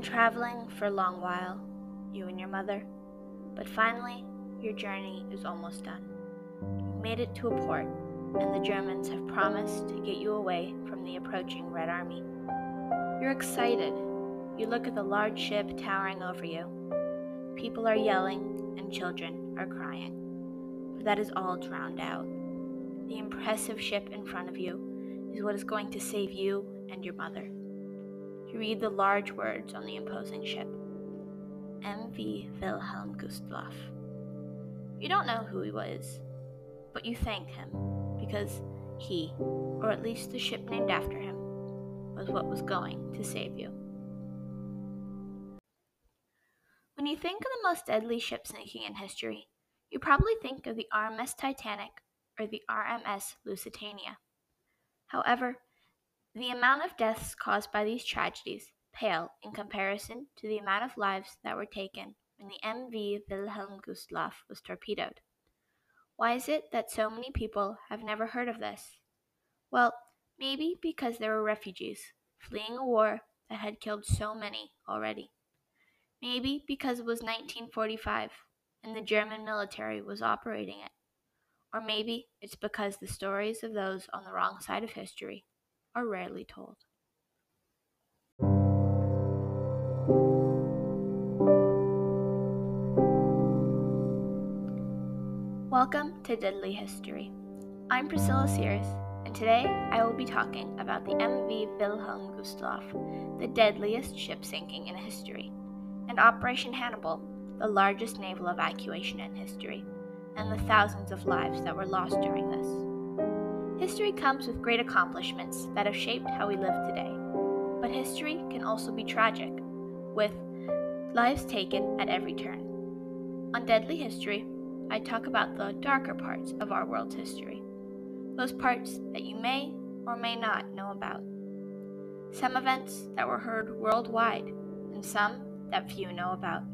been traveling for a long while, you and your mother, but finally, your journey is almost done. You've made it to a port, and the Germans have promised to get you away from the approaching Red Army. You're excited. You look at the large ship towering over you. People are yelling, and children are crying. But that is all drowned out. The impressive ship in front of you is what is going to save you and your mother. You read the large words on the imposing ship MV Wilhelm Gustloff. You don't know who he was, but you thank him because he, or at least the ship named after him, was what was going to save you. When you think of the most deadly ship sinking in history, you probably think of the RMS Titanic or the RMS Lusitania. However, the amount of deaths caused by these tragedies pale in comparison to the amount of lives that were taken when the MV Wilhelm Gustloff was torpedoed. Why is it that so many people have never heard of this? Well, maybe because they were refugees fleeing a war that had killed so many already. Maybe because it was 1945 and the German military was operating it. Or maybe it's because the stories of those on the wrong side of history are rarely told. Welcome to Deadly History. I'm Priscilla Sears, and today I will be talking about the MV Wilhelm Gustloff, the deadliest ship sinking in history, and Operation Hannibal, the largest naval evacuation in history, and the thousands of lives that were lost during this. History comes with great accomplishments that have shaped how we live today, but history can also be tragic, with lives taken at every turn. On Deadly History, I talk about the darker parts of our world's history, those parts that you may or may not know about. Some events that were heard worldwide, and some that few know about.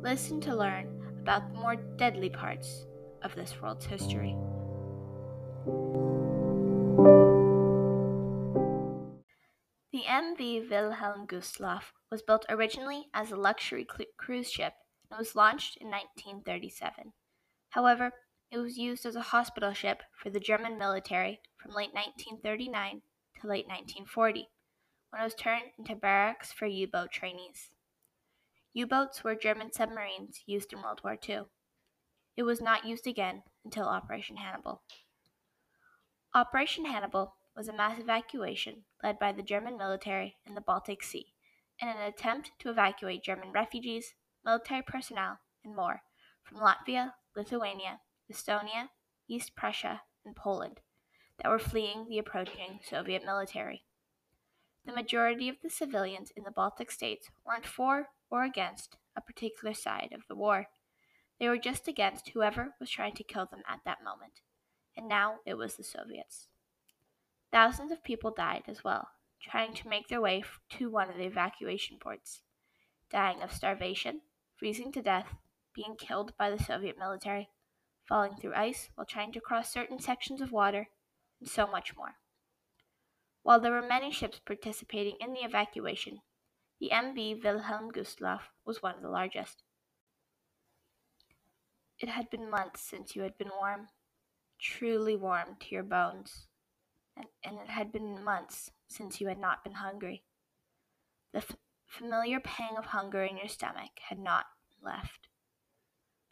Listen to learn about the more deadly parts of this world's history. MV Wilhelm Gustloff was built originally as a luxury cl- cruise ship and was launched in 1937. However, it was used as a hospital ship for the German military from late 1939 to late 1940, when it was turned into barracks for U boat trainees. U boats were German submarines used in World War II. It was not used again until Operation Hannibal. Operation Hannibal was a mass evacuation led by the German military in the Baltic Sea in an attempt to evacuate German refugees, military personnel, and more from Latvia, Lithuania, Estonia, East Prussia, and Poland that were fleeing the approaching Soviet military. The majority of the civilians in the Baltic states weren't for or against a particular side of the war. They were just against whoever was trying to kill them at that moment, and now it was the Soviets. Thousands of people died as well, trying to make their way to one of the evacuation ports, dying of starvation, freezing to death, being killed by the Soviet military, falling through ice while trying to cross certain sections of water, and so much more. While there were many ships participating in the evacuation, the MV Wilhelm Gustloff was one of the largest. It had been months since you had been warm, truly warm to your bones, and, it had been months since you had not been hungry. The f- familiar pang of hunger in your stomach had not left.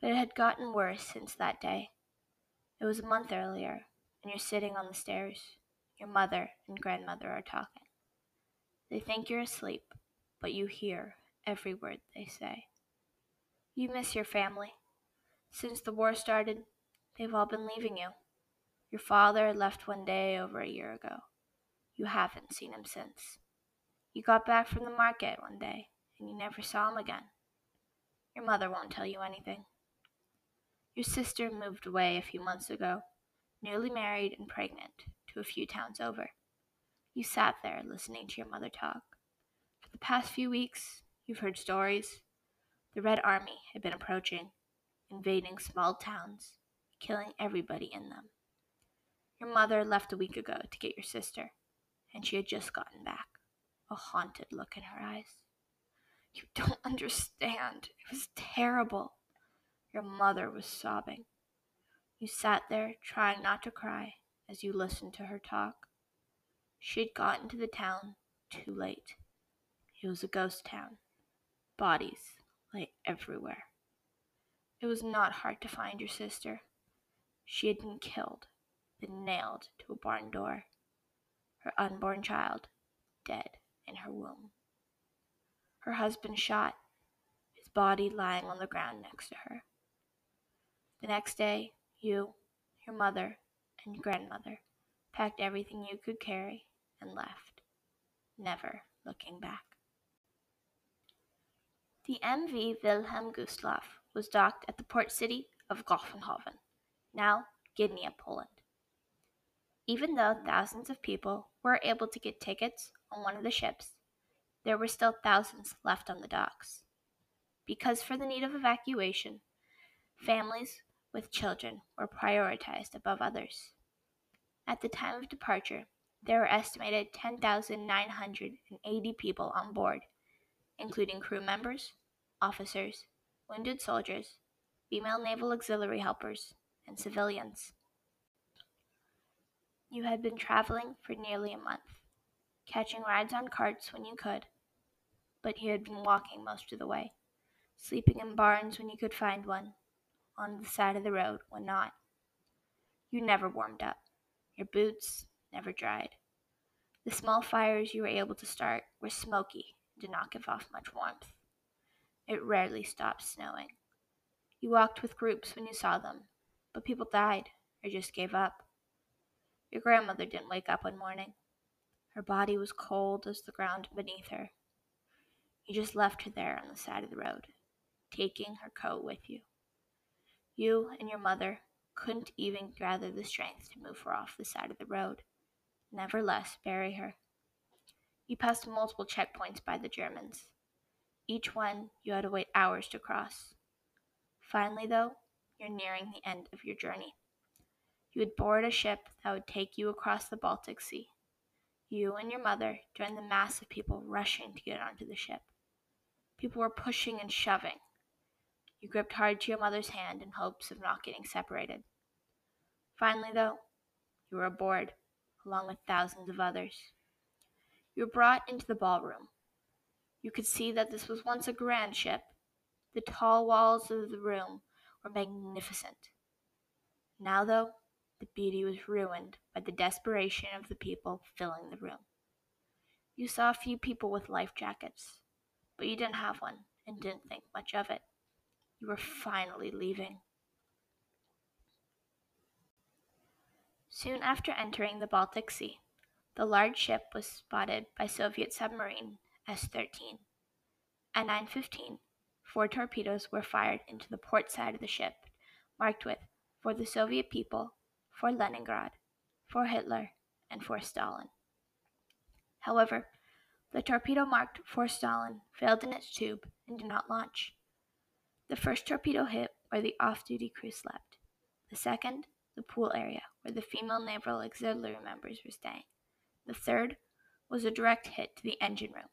But it had gotten worse since that day. It was a month earlier, and you're sitting on the stairs. Your mother and grandmother are talking. They think you're asleep, but you hear every word they say. You miss your family. Since the war started, they've all been leaving you. Your father left one day over a year ago. You haven't seen him since. You got back from the market one day, and you never saw him again. Your mother won't tell you anything. Your sister moved away a few months ago, newly married and pregnant, to a few towns over. You sat there listening to your mother talk. For the past few weeks, you've heard stories, The Red Army had been approaching, invading small towns, killing everybody in them. Your mother left a week ago to get your sister, and she had just gotten back, a haunted look in her eyes. You don't understand. It was terrible. Your mother was sobbing. You sat there trying not to cry as you listened to her talk. She had gotten to the town too late. It was a ghost town. Bodies lay everywhere. It was not hard to find your sister. She had been killed, been nailed to a barn door. Her unborn child dead in her womb. Her husband shot, his body lying on the ground next to her. The next day, you, your mother, and your grandmother packed everything you could carry and left, never looking back. The MV Wilhelm Gustloff was docked at the port city of Grafenhoven, now Gdynia, Poland. Even though thousands of people were able to get tickets on one of the ships, there were still thousands left on the docks. Because for the need of evacuation, families with children were prioritized above others. At the time of departure, there were estimated 10,980 people on board, including crew members, officers, wounded soldiers, female naval auxiliary helpers, and civilians. You had been traveling for nearly a month, catching rides on carts when you could, but you had been walking most of the way, sleeping in barns when you could find one, on the side of the road when not. You never warmed up. Your boots never dried. The small fires you were able to start were smoky and did not give off much warmth. It rarely stopped snowing. You walked with groups when you saw them, but people died or just gave up. Your grandmother didn't wake up one morning. Her body was cold as the ground beneath her. You just left her there on the side of the road, taking her coat with you. You and your mother couldn't even gather the strength to move her off the side of the road, nevertheless bury her. You passed multiple checkpoints by the Germans. Each one you had to wait hours to cross. Finally, though, you're nearing the end of your journey. You would board a ship that would take you across the Baltic Sea. You and your mother joined the mass of people rushing to get onto the ship. People were pushing and shoving. You gripped hard to your mother's hand in hopes of not getting separated. Finally, though, you were aboard, along with thousands of others. You were brought into the ballroom. You could see that this was once a grand ship. The tall walls of the room were magnificent. Now, though, the beauty was ruined by the desperation of the people filling the room. You saw a few people with life jackets, but you didn't have one and didn't think much of it. You were finally leaving. Soon after entering the Baltic Sea, the large ship was spotted by Soviet submarine S 13. At 9.15, four torpedoes were fired into the port side of the ship, marked with For the Soviet People, For Leningrad, For Hitler, and For Stalin. However, the torpedo marked For Stalin failed in its tube and did not launch. The first torpedo hit where the off duty crew slept, the second, the pool area where the female naval auxiliary members were staying. The third was a direct hit to the engine room,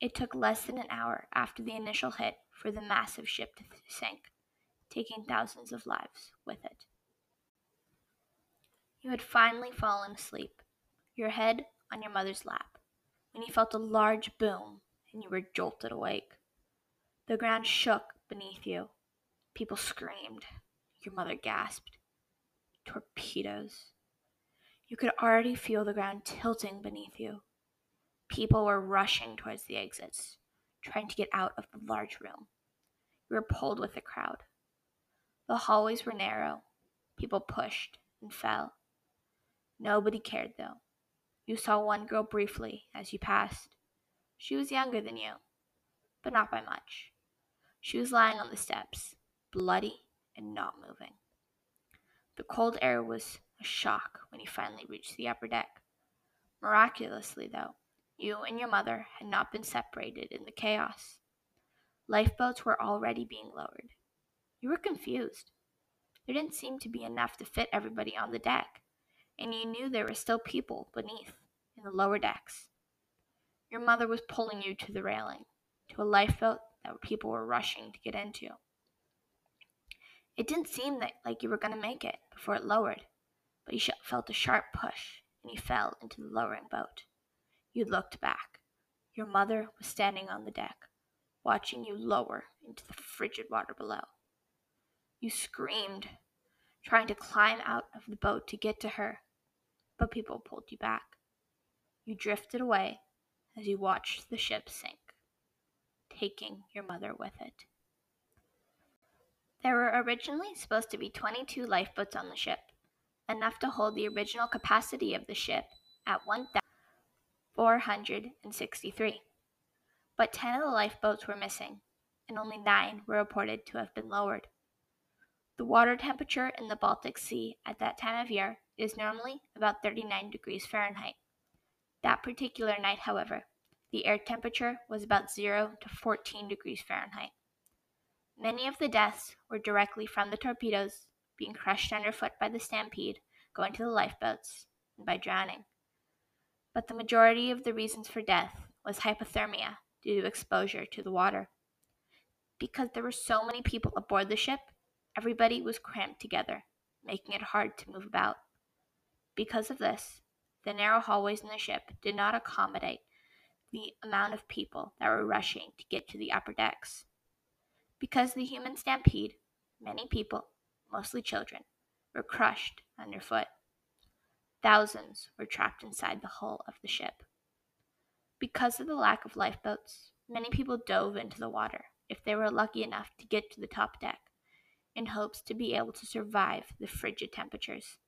it took less than an hour after the initial hit for the massive ship to sink, taking thousands of lives with it. You had finally fallen asleep, your head on your mother's lap, when you felt a large boom and you were jolted awake. The ground shook beneath you. People screamed. Your mother gasped. Torpedoes. You could already feel the ground tilting beneath you. People were rushing towards the exits, trying to get out of the large room. You were pulled with the crowd. The hallways were narrow. People pushed and fell. Nobody cared, though. You saw one girl briefly as you passed. She was younger than you, but not by much. She was lying on the steps, bloody and not moving. The cold air was a shock when you finally reached the upper deck. Miraculously, though, you and your mother had not been separated in the chaos. lifeboats were already being lowered. You were confused. There didn't seem to be enough to fit everybody on the deck, and you knew there were still people beneath in the lower decks. Your mother was pulling you to the railing, to a lifeboat that people were rushing to get into. It didn't seem that, like you were going to make it before it lowered, but you felt a sharp push and you fell into the lowering boat. You looked back. Your mother was standing on the deck, watching you lower into the frigid water below. You screamed, trying to climb out of the boat to get to her, but people pulled you back. You drifted away as you watched the ship sink, taking your mother with it. There were originally supposed to be 22 lifeboats on the ship, enough to hold the original capacity of the ship at 1,463. But 10 of the lifeboats were missing, and only 9 were reported to have been lowered. The water temperature in the Baltic Sea at that time of year is normally about 39 degrees Fahrenheit. That particular night, however, the air temperature was about 0 to 14 degrees Fahrenheit. Many of the deaths were directly from the torpedoes being crushed underfoot by the stampede, going to the lifeboats, and by drowning. But the majority of the reasons for death was hypothermia due to exposure to the water. Because there were so many people aboard the ship, everybody was cramped together, making it hard to move about. Because of this, the narrow hallways in the ship did not accommodate the amount of people that were rushing to get to the upper decks. Because of the human stampede, many people, mostly children, were crushed underfoot. Thousands were trapped inside the hull of the ship. Because of the lack of lifeboats, many people dove into the water if they were lucky enough to get to the top deck, in hopes to be able to survive the frigid temperatures,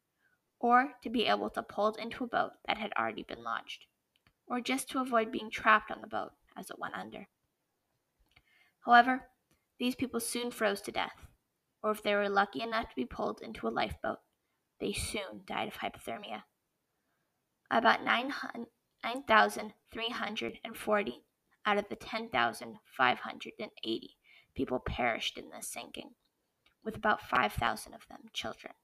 or to be able to pull into a boat that had already been launched, or just to avoid being trapped on the boat as it went under. However, these people soon froze to death, or if they were lucky enough to be pulled into a lifeboat, they soon died of hypothermia. About 9,340 out of the 10,580 people perished in this sinking, with about 5,000 of them children,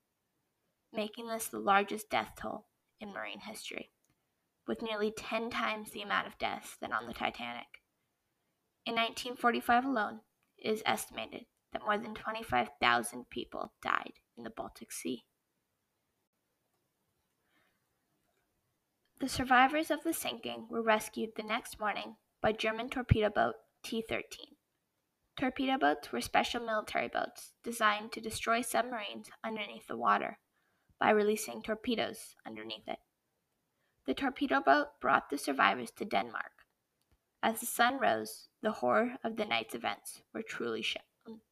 making this the largest death toll in marine history, with nearly 10 times the amount of deaths than on the Titanic. In 1945 alone, it is estimated that more than 25,000 people died in the Baltic Sea. The survivors of the sinking were rescued the next morning by German torpedo boat T 13. Torpedo boats were special military boats designed to destroy submarines underneath the water by releasing torpedoes underneath it. The torpedo boat brought the survivors to Denmark, as the sun rose, the horror of the night's events were truly shown,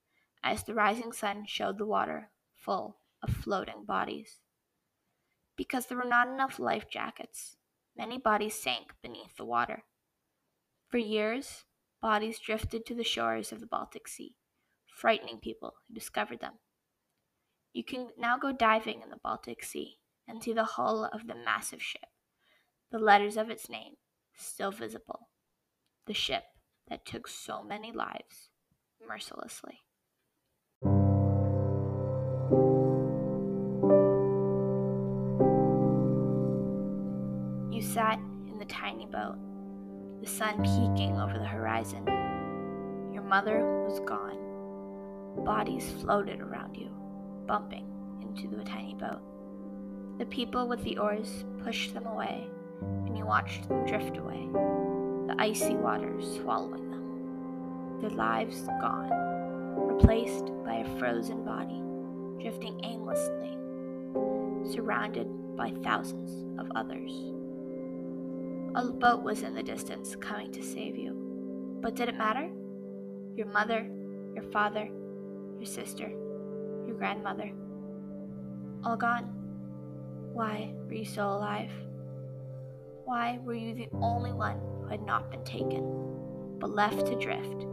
as the rising sun showed the water full of floating bodies. Because there were not enough life jackets, many bodies sank beneath the water. For years, bodies drifted to the shores of the Baltic Sea, frightening people who discovered them. You can now go diving in the Baltic Sea and see the hull of the massive ship, the letters of its name still visible the ship that took so many lives mercilessly. You sat in the tiny boat, the sun peeking over the horizon. Your mother was gone. Bodies floated around you, bumping into the tiny boat. The people with the oars pushed them away, and you watched them drift away the icy waters swallowing them, their lives gone, replaced by a frozen body, drifting aimlessly, surrounded by thousands of others. A boat was in the distance coming to save you. But did it matter? Your mother, your father, your sister, your grandmother, all gone. Why were you still alive? Why were you the only one who had not been taken, but left to drift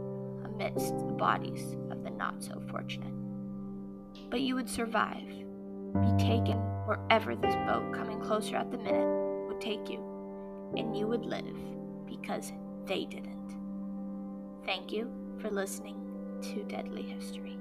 amidst the bodies of the not so fortunate? But you would survive, be taken wherever this boat coming closer at the minute would take you, and you would live because they didn't. Thank you for listening to Deadly History.